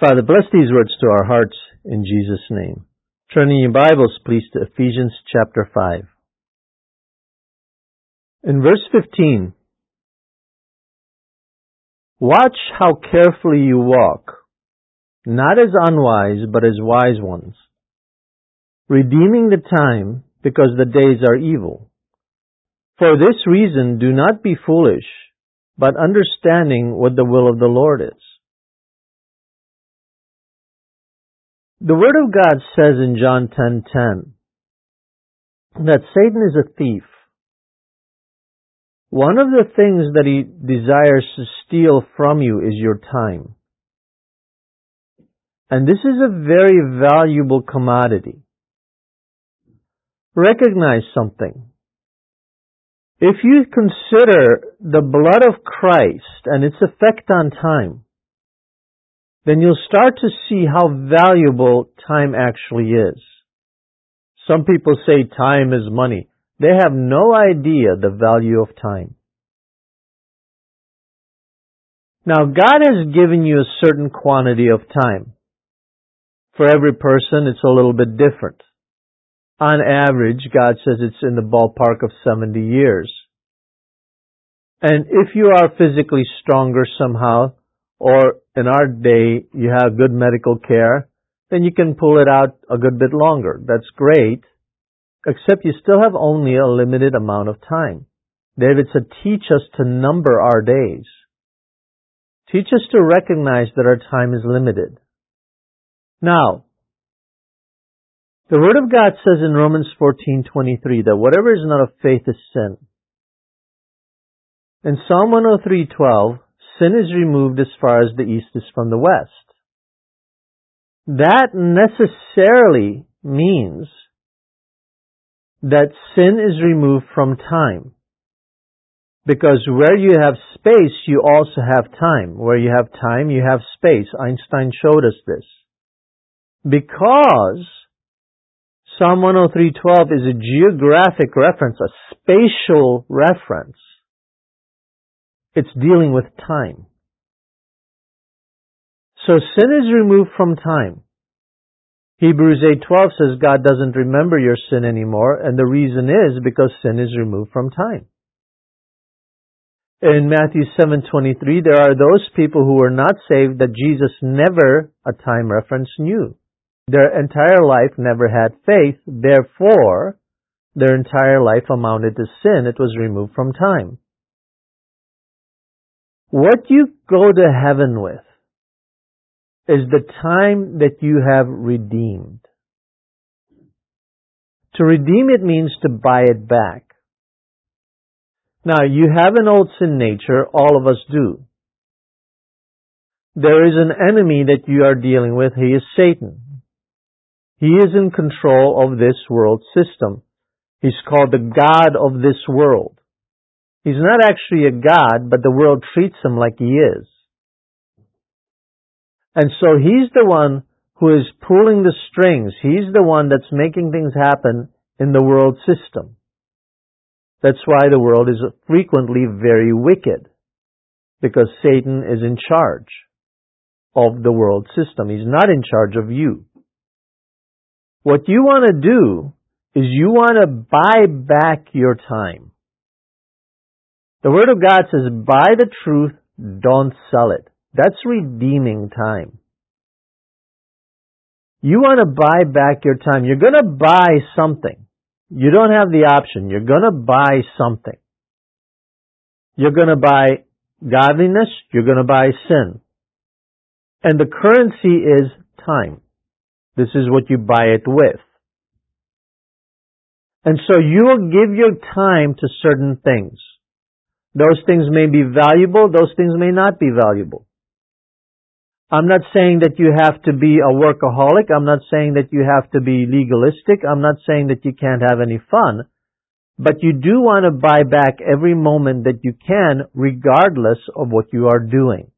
Father, bless these words to our hearts in Jesus' name. Turn Turning your Bibles, please, to Ephesians chapter 5. In verse 15, Watch how carefully you walk, not as unwise, but as wise ones, redeeming the time because the days are evil. For this reason, do not be foolish, but understanding what the will of the Lord is. The Word of God says in John 10:10 that Satan is a thief. One of the things that he desires to steal from you is your time. And this is a very valuable commodity. Recognize something. If you consider the blood of Christ and its effect on time, then you'll start to see how valuable time actually is. Some people say time is money. They have no idea the value of time. Now, God has given you a certain quantity of time. For every person, it's a little bit different. On average, God says it's in the ballpark of 70 years. And if you are physically stronger somehow, or in our day you have good medical care, then you can pull it out a good bit longer. That's great, except you still have only a limited amount of time. David said, teach us to number our days. Teach us to recognize that our time is limited. Now, the Word of God says in Romans 14:23 that whatever is not of faith is sin. In Psalm 103:12, sin is removed as far as the east is from the west. That necessarily means that sin is removed from time. Because where you have space, you also have time. Where you have time, you have space. Einstein showed us this. Because Psalm 103.12 is a geographic reference, a spatial reference, it's dealing with time. So sin is removed from time. Hebrews 8:12 says God doesn't remember your sin anymore and the reason is because sin is removed from time. In Matthew 7:23 there are those people who were not saved that Jesus never a time reference knew. Their entire life never had faith, therefore their entire life amounted to sin. It was removed from time. What you go to heaven with is the time that you have redeemed. To redeem it means to buy it back. Now, you have an old sin nature, all of us do. There is an enemy that you are dealing with, he is Satan. He is in control of this world system. He's called the God of this world. He's not actually a God, but the world treats him like he is. And so he's the one who is pulling the strings. He's the one that's making things happen in the world system. That's why the world is frequently very wicked. Because Satan is in charge of the world system. He's not in charge of you. What you want to do is you want to buy back your time. The Word of God says, buy the truth, don't sell it. That's redeeming time. You want to buy back your time. You're going to buy something. You don't have the option. You're going to buy something. You're going to buy godliness. You're going to buy sin. And the currency is time. This is what you buy it with. And so you will give your time to certain things. Those things may be valuable, those things may not be valuable. I'm not saying that you have to be a workaholic. I'm not saying that you have to be legalistic. I'm not saying that you can't have any fun. But you do want to buy back every moment that you can regardless of what you are doing.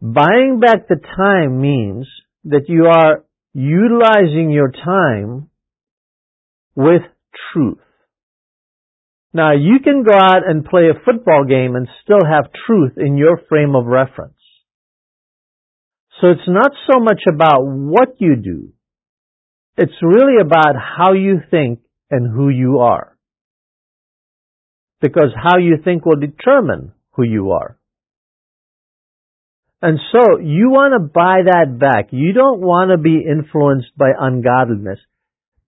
Buying back the time means that you are utilizing your time with truth. Now you can go out and play a football game and still have truth in your frame of reference. So it's not so much about what you do. It's really about how you think and who you are. Because how you think will determine who you are. And so you want to buy that back. You don't want to be influenced by ungodliness.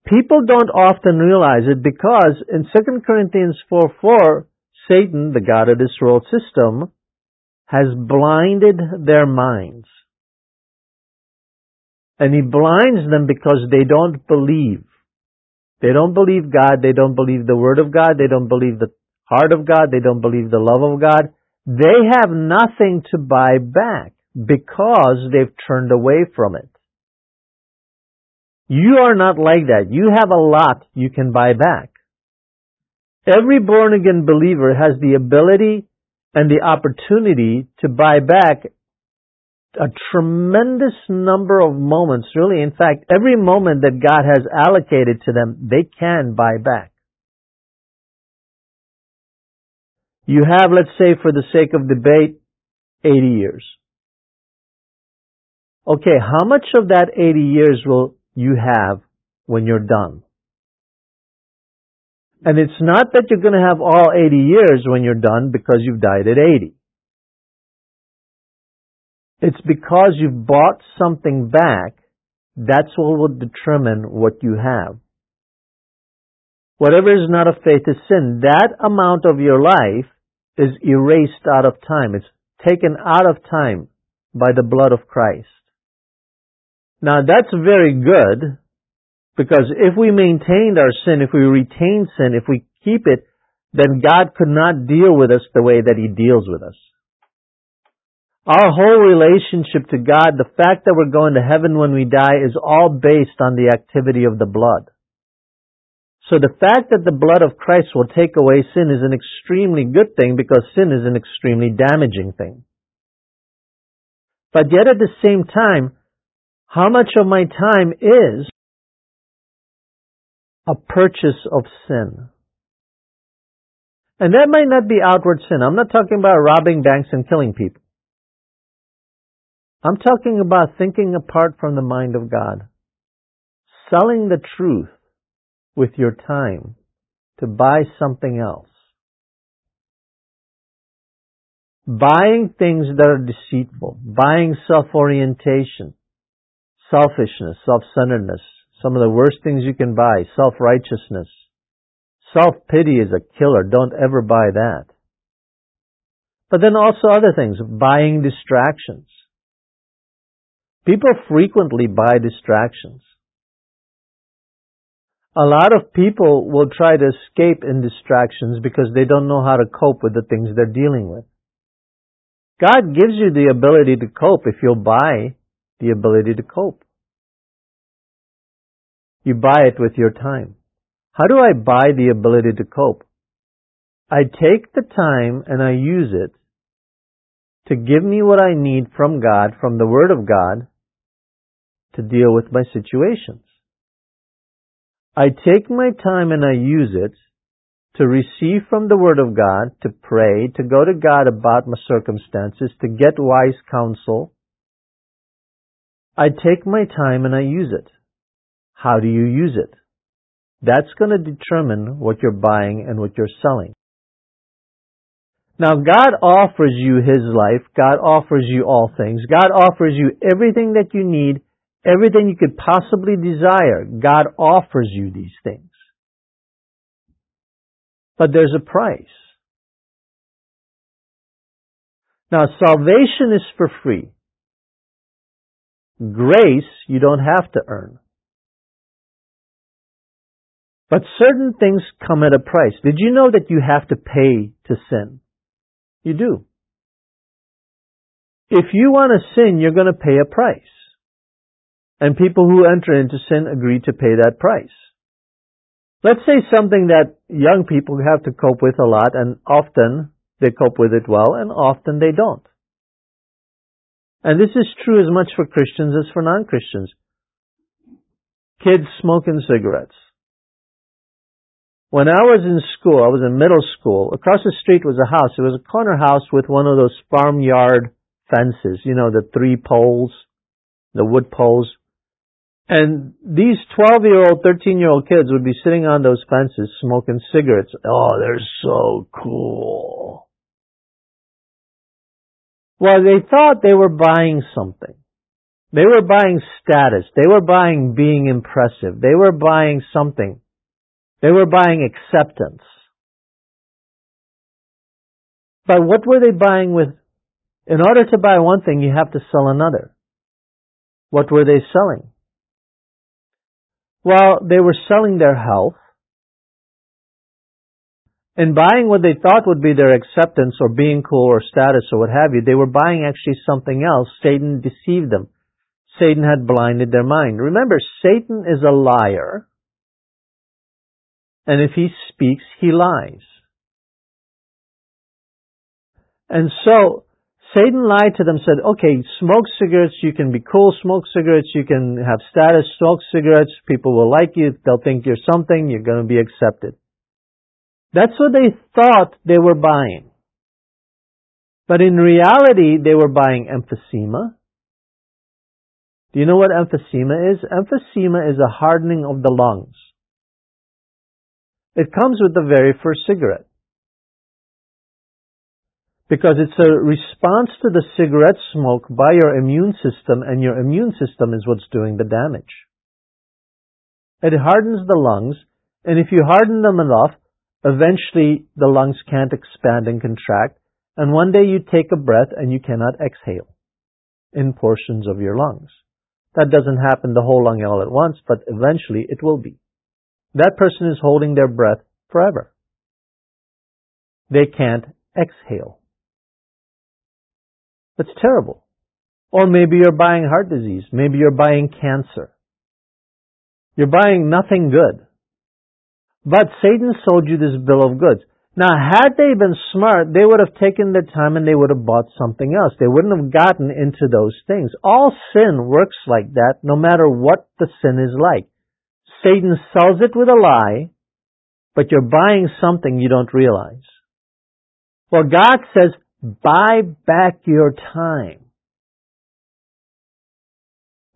People don't often realize it because in 2 Corinthians 4 4, Satan, the God of this world system, has blinded their minds. And he blinds them because they don't believe. They don't believe God, they don't believe the Word of God, they don't believe the heart of God, they don't believe the love of God. They have nothing to buy back because they've turned away from it. You are not like that. You have a lot you can buy back. Every born again believer has the ability and the opportunity to buy back a tremendous number of moments, really. In fact, every moment that God has allocated to them, they can buy back. You have, let's say, for the sake of debate, 80 years. Okay, how much of that 80 years will you have when you're done. And it's not that you're going to have all 80 years when you're done because you've died at 80. It's because you've bought something back, that's what will determine what you have. Whatever is not of faith is sin. That amount of your life is erased out of time. It's taken out of time by the blood of Christ. Now that's very good because if we maintained our sin, if we retained sin, if we keep it, then God could not deal with us the way that He deals with us. Our whole relationship to God, the fact that we're going to heaven when we die is all based on the activity of the blood. So the fact that the blood of Christ will take away sin is an extremely good thing because sin is an extremely damaging thing. But yet at the same time, how much of my time is a purchase of sin? And that might not be outward sin. I'm not talking about robbing banks and killing people. I'm talking about thinking apart from the mind of God. Selling the truth with your time to buy something else. Buying things that are deceitful. Buying self-orientation selfishness, self-centeredness, some of the worst things you can buy, self-righteousness. Self-pity is a killer. Don't ever buy that. But then also other things, buying distractions. People frequently buy distractions. A lot of people will try to escape in distractions because they don't know how to cope with the things they're dealing with. God gives you the ability to cope if you'll buy the ability to cope. You buy it with your time. How do I buy the ability to cope? I take the time and I use it to give me what I need from God, from the Word of God, to deal with my situations. I take my time and I use it to receive from the Word of God, to pray, to go to God about my circumstances, to get wise counsel, I take my time and I use it. How do you use it? That's going to determine what you're buying and what you're selling. Now, God offers you His life. God offers you all things. God offers you everything that you need, everything you could possibly desire. God offers you these things. But there's a price. Now, salvation is for free. Grace you don't have to earn. But certain things come at a price. Did you know that you have to pay to sin? You do. If you want to sin, you're going to pay a price. And people who enter into sin agree to pay that price. Let's say something that young people have to cope with a lot, and often they cope with it well, and often they don't. And this is true as much for Christians as for non-Christians. Kids smoking cigarettes. When I was in school, I was in middle school, across the street was a house. It was a corner house with one of those farmyard fences, you know, the three poles the wood poles. And these 12 year old, 13 year old kids would be sitting on those fences smoking cigarettes. Oh, they're so cool. Well, they thought they were buying something. They were buying status. They were buying being impressive. They were buying something. They were buying acceptance. But what were they buying with? In order to buy one thing, you have to sell another. What were they selling? Well, they were selling their health and buying what they thought would be their acceptance or being cool or status or what have you. They were buying actually something else. Satan deceived them. Satan had blinded their mind. Remember, Satan is a liar. And if he speaks, he lies. And so, Satan lied to them, said, okay, smoke cigarettes, you can be cool, smoke cigarettes, you can have status, smoke cigarettes, people will like you, they'll think you're something, you're going to be accepted. That's what they thought they were buying. But in reality, they were buying emphysema. Do you know what emphysema is? Emphysema is a hardening of the lungs. It comes with the very first cigarette. Because it's a response to the cigarette smoke by your immune system, and your immune system is what's doing the damage. It hardens the lungs, and if you harden them enough, eventually the lungs can't expand and contract, and one day you take a breath and you cannot exhale in portions of your lungs. That doesn't happen the whole lung all at once, but eventually it will be. That person is holding their breath forever. They can't exhale. That's terrible. Or maybe you're buying heart disease. Maybe you're buying cancer. You're buying nothing good. But Satan sold you this bill of goods. Now, had they been smart, they would have taken the time and they would have bought something else. They wouldn't have gotten into those things. All sin works like that, no matter what the sin is like. Satan sells it with a lie, but you're buying something you don't realize. Well, God says, buy back your time.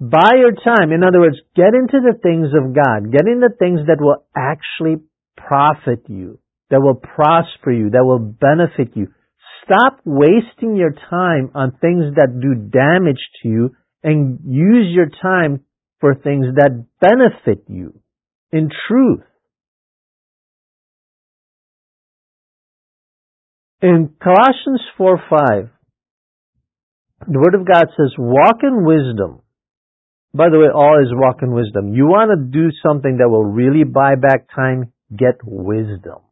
Buy your time. In other words, get into the things of God. Get into things that will actually profit you, that will prosper you, that will benefit you. Stop wasting your time on things that do damage to you and use your time for things that benefit you in truth. In Colossians 4 5, the Word of God says, Walk in wisdom. By the way, all is walk in wisdom. You want to do something that will really buy back time? Get wisdom.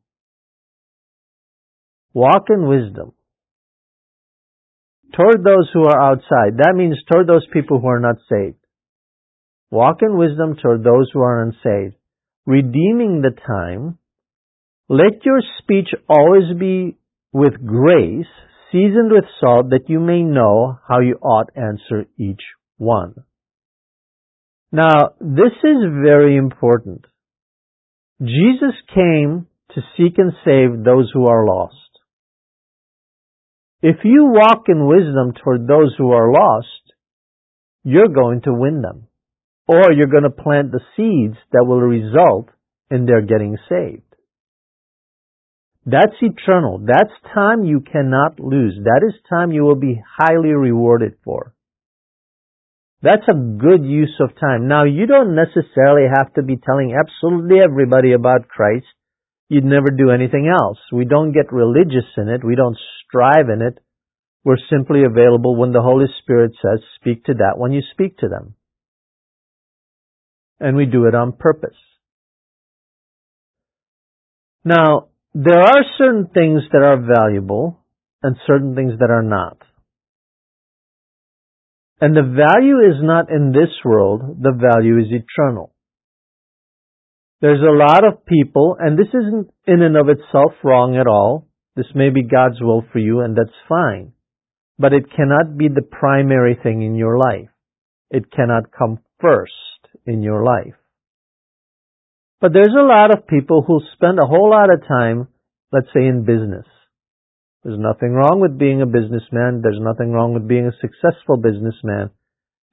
Walk in wisdom. Toward those who are outside. That means toward those people who are not saved. Walk in wisdom toward those who are unsaved. Redeeming the time. Let your speech always be with grace, seasoned with salt, that you may know how you ought answer each one. Now, this is very important. Jesus came to seek and save those who are lost. If you walk in wisdom toward those who are lost, you're going to win them. Or you're going to plant the seeds that will result in their getting saved. That's eternal. That's time you cannot lose. That is time you will be highly rewarded for. That's a good use of time. Now, you don't necessarily have to be telling absolutely everybody about Christ. You'd never do anything else. We don't get religious in it. We don't strive in it. We're simply available when the Holy Spirit says, speak to that when you speak to them. And we do it on purpose. Now, there are certain things that are valuable and certain things that are not. And the value is not in this world, the value is eternal. There's a lot of people, and this isn't in and of itself wrong at all. This may be God's will for you, and that's fine. But it cannot be the primary thing in your life. It cannot come first in your life. But there's a lot of people who spend a whole lot of time, let's say in business. There's nothing wrong with being a businessman. There's nothing wrong with being a successful businessman.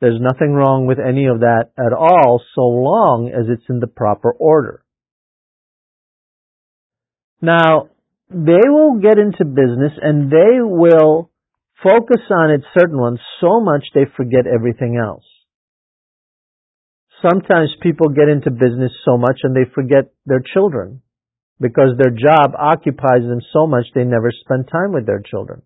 There's nothing wrong with any of that at all so long as it's in the proper order. Now, they will get into business and they will focus on it certain ones so much they forget everything else. Sometimes people get into business so much and they forget their children because their job occupies them so much they never spend time with their children.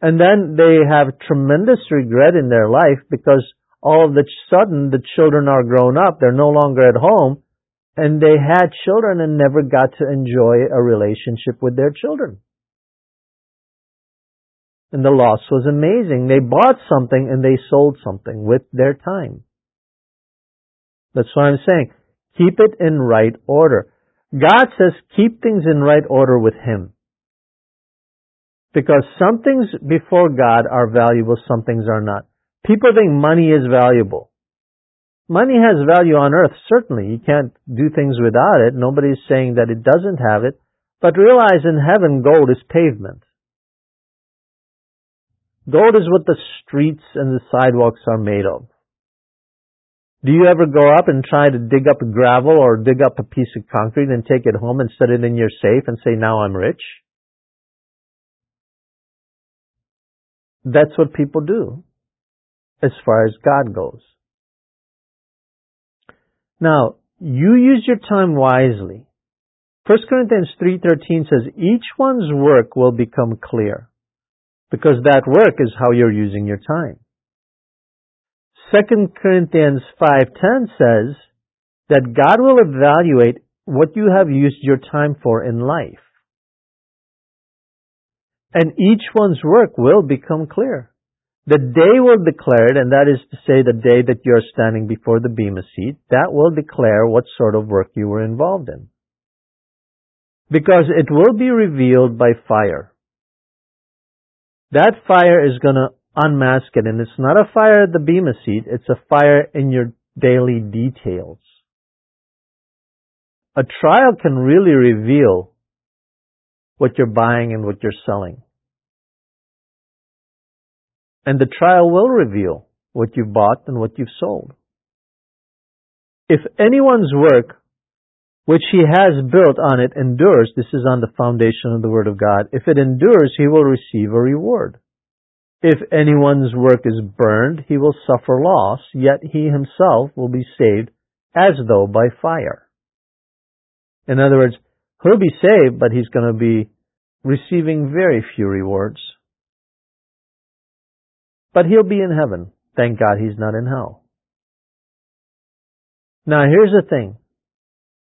And then they have tremendous regret in their life because all of a sudden the children are grown up, they're no longer at home, and they had children and never got to enjoy a relationship with their children. And the loss was amazing. They bought something and they sold something with their time. That's why I'm saying, keep it in right order. God says keep things in right order with Him. Because some things before God are valuable, some things are not. People think money is valuable. Money has value on earth, certainly. You can't do things without it. Nobody's saying that it doesn't have it. But realize in heaven, gold is pavement. Gold is what the streets and the sidewalks are made of. Do you ever go up and try to dig up gravel or dig up a piece of concrete and take it home and set it in your safe and say, now I'm rich? That's what people do as far as God goes. Now, you use your time wisely. 1 Corinthians 3.13 says, each one's work will become clear because that work is how you're using your time. 2 Corinthians 5.10 says that God will evaluate what you have used your time for in life. And each one's work will become clear. The day will declare it, and that is to say the day that you're standing before the Bema seat, that will declare what sort of work you were involved in. Because it will be revealed by fire. That fire is going to unmask it. And it's not a fire at the Bema seat, it's a fire in your daily details. A trial can really reveal what you're buying and what you're selling. And the trial will reveal what you've bought and what you've sold. If anyone's work which he has built on it endures, this is on the foundation of the Word of God, if it endures, he will receive a reward. If anyone's work is burned, he will suffer loss, yet he himself will be saved as though by fire. In other words, he'll be saved, but he's going to be receiving very few rewards. But he'll be in heaven. Thank God he's not in hell. Now here's the thing.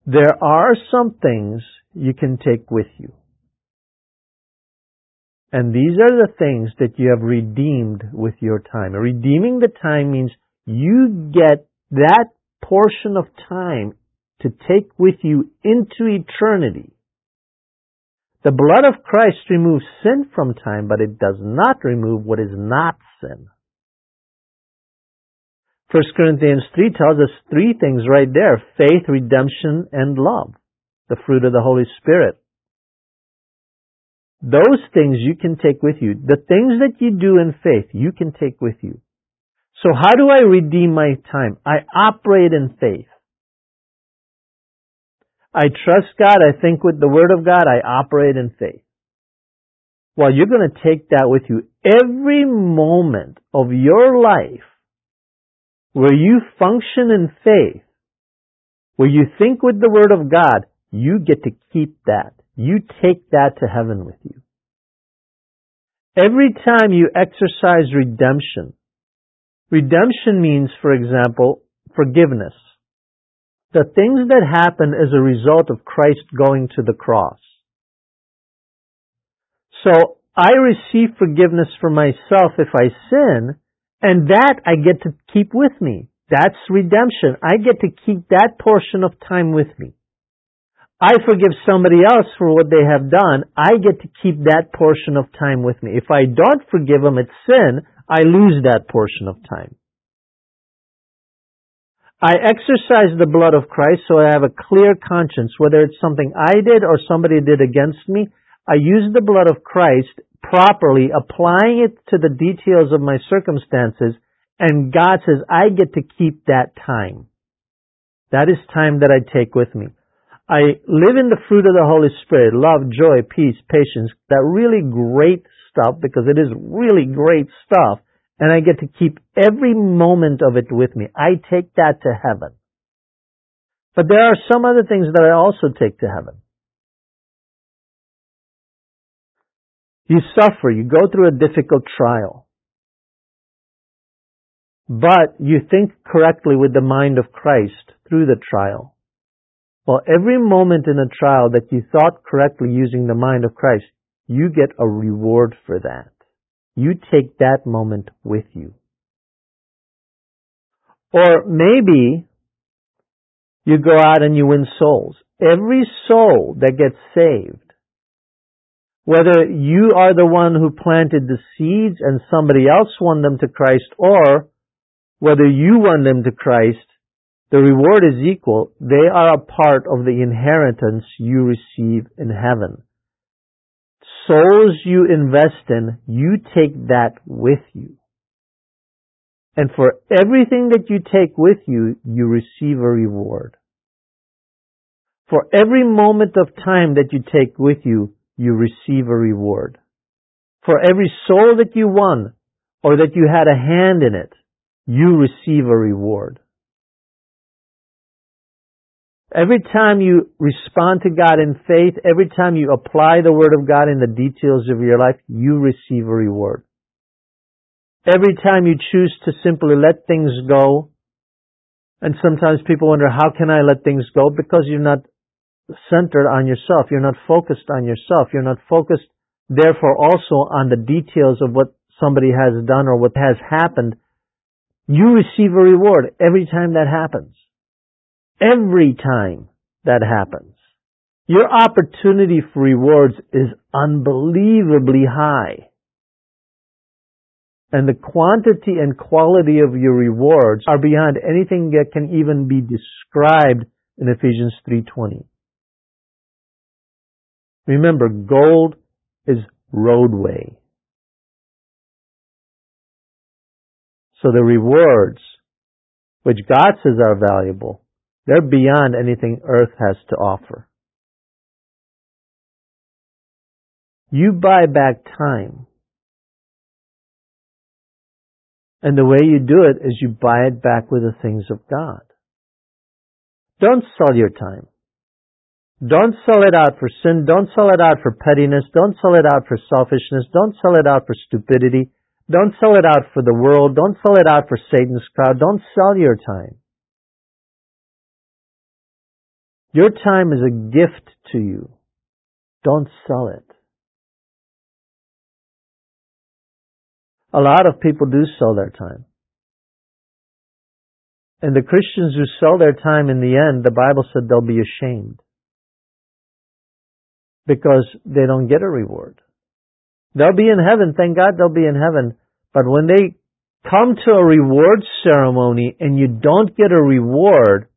There are some things you can take with you. And these are the things that you have redeemed with your time. Redeeming the time means you get that portion of time to take with you into eternity. The blood of Christ removes sin from time, but it does not remove what is not sin. 1 Corinthians 3 tells us three things right there. Faith, redemption, and love. The fruit of the Holy Spirit. Those things you can take with you. The things that you do in faith, you can take with you. So how do I redeem my time? I operate in faith. I trust God. I think with the Word of God. I operate in faith. Well, you're going to take that with you every moment of your life where you function in faith, where you think with the Word of God, you get to keep that. You take that to heaven with you. Every time you exercise redemption, redemption means, for example, forgiveness. The things that happen as a result of Christ going to the cross. So I receive forgiveness for myself if I sin, and that I get to keep with me. That's redemption. I get to keep that portion of time with me. I forgive somebody else for what they have done, I get to keep that portion of time with me. If I don't forgive them, it's sin, I lose that portion of time. I exercise the blood of Christ so I have a clear conscience, whether it's something I did or somebody did against me. I use the blood of Christ properly, applying it to the details of my circumstances, And God says, I get to keep that time. That is time that I take with me. I live in the fruit of the Holy Spirit, love, joy, peace, patience, that really great stuff, because it is really great stuff, and I get to keep every moment of it with me. I take that to heaven. But there are some other things that I also take to heaven. You suffer, you go through a difficult trial. But you think correctly with the mind of Christ through the trial. Well, every moment in a trial that you thought correctly using the mind of Christ, you get a reward for that. You take that moment with you. Or maybe you go out and you win souls. Every soul that gets saved, whether you are the one who planted the seeds and somebody else won them to Christ, or whether you won them to Christ, the reward is equal. They are a part of the inheritance you receive in heaven. Souls you invest in, you take that with you. And for everything that you take with you, you receive a reward. For every moment of time that you take with you, you receive a reward. For every soul that you won, or that you had a hand in it, you receive a reward. Every time you respond to God in faith, every time you apply the Word of God in the details of your life, you receive a reward. Every time you choose to simply let things go, and sometimes people wonder, how can I let things go? Because you're not centered on yourself. You're not focused on yourself. You're not focused, therefore, also on the details of what somebody has done or what has happened. You receive a reward every time that happens. Every time that happens. Your opportunity for rewards is unbelievably high and the quantity and quality of your rewards are beyond anything that can even be described in Ephesians 3:20. Remember, gold is roadway. So the rewards, which God says are valuable, they're beyond anything earth has to offer. You buy back time And the way you do it is you buy it back with the things of God. Don't sell your time. Don't sell it out for sin. Don't sell it out for pettiness. Don't sell it out for selfishness. Don't sell it out for stupidity. Don't sell it out for the world. Don't sell it out for Satan's crowd. Don't sell your time. Your time is a gift to you. Don't sell it. A lot of people do sell their time. And the Christians who sell their time in the end, the Bible said they'll be ashamed. Because they don't get a reward. They'll be in heaven, thank God they'll be in heaven. But when they come to a reward ceremony and you don't get a reward,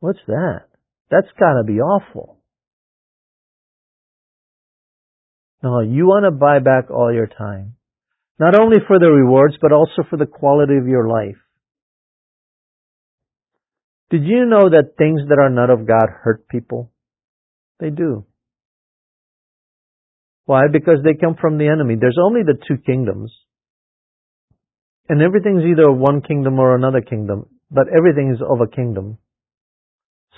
what's that? That's gotta be awful. No, you want to buy back all your time. Not only for the rewards, but also for the quality of your life. Did you know that things that are not of God hurt people? They do. Why? Because they come from the enemy. There's only the two kingdoms. And everything's either one kingdom or another kingdom, but everything is of a kingdom.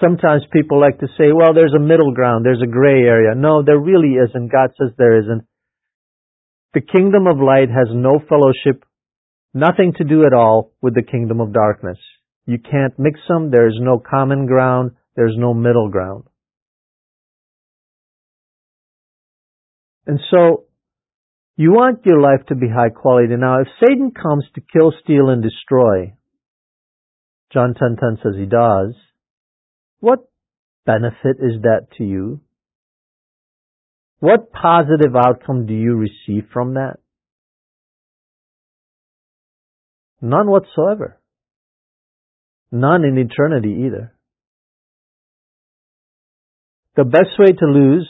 Sometimes people like to say, well, there's a middle ground, there's a gray area. No, there really isn't. God says there isn't. The kingdom of light has no fellowship, nothing to do at all with the kingdom of darkness. You can't mix them. There is no common ground. There's no middle ground. And so, you want your life to be high quality. Now, if Satan comes to kill, steal, and destroy, John 10.10 says he does, what benefit is that to you? What positive outcome do you receive from that? None whatsoever. None in eternity either. The best way to lose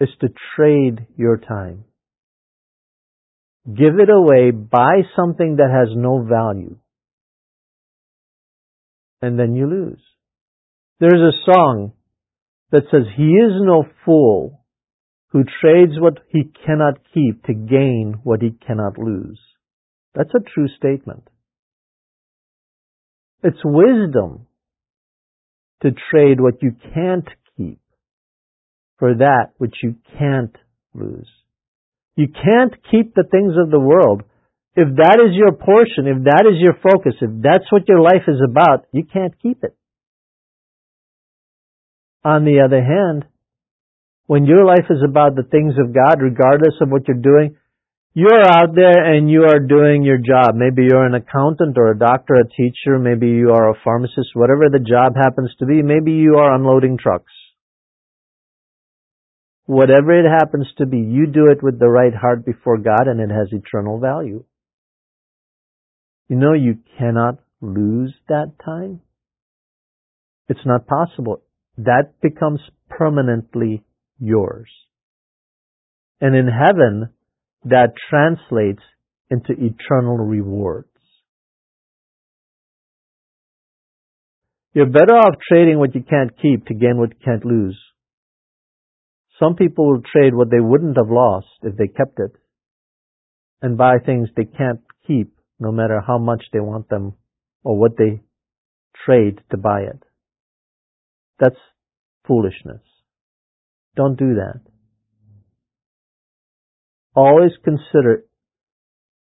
is to trade your time. give it away, buy something that has no value, and then you lose. There's a song that says, He is no fool who trades what he cannot keep to gain what he cannot lose. That's a true statement. It's wisdom to trade what you can't keep for that which you can't lose. You can't keep the things of the world. If that is your portion, if that is your focus, if that's what your life is about, you can't keep it. On the other hand, when your life is about the things of God, regardless of what you're doing, you're out there and you are doing your job. Maybe you're an accountant or a doctor, a teacher, maybe you are a pharmacist, whatever the job happens to be, maybe you are unloading trucks. Whatever it happens to be, you do it with the right heart before God and it has eternal value. You know you cannot lose that time. It's not possible. That becomes permanently yours. And in heaven, that translates into eternal rewards. You're better off trading what you can't keep to gain what you can't lose. Some people will trade what they wouldn't have lost if they kept it and buy things they can't keep no matter how much they want them or what they trade to buy it. That's foolishness. Don't do that. Always consider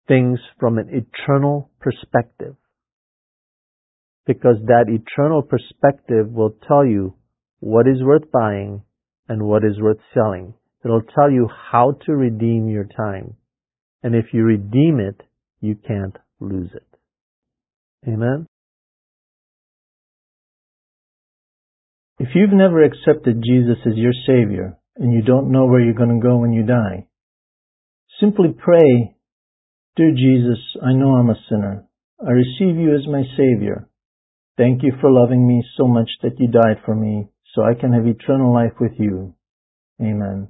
things from an eternal perspective. Because that eternal perspective will tell you what is worth buying and what is worth selling. It'll tell you how to redeem your time. And if you redeem it, you can't lose it. Amen? If you've never accepted Jesus as your Savior and you don't know where you're going to go when you die, simply pray, Dear Jesus, I know I'm a sinner. I receive you as my Savior. Thank you for loving me so much that you died for me so I can have eternal life with you. Amen.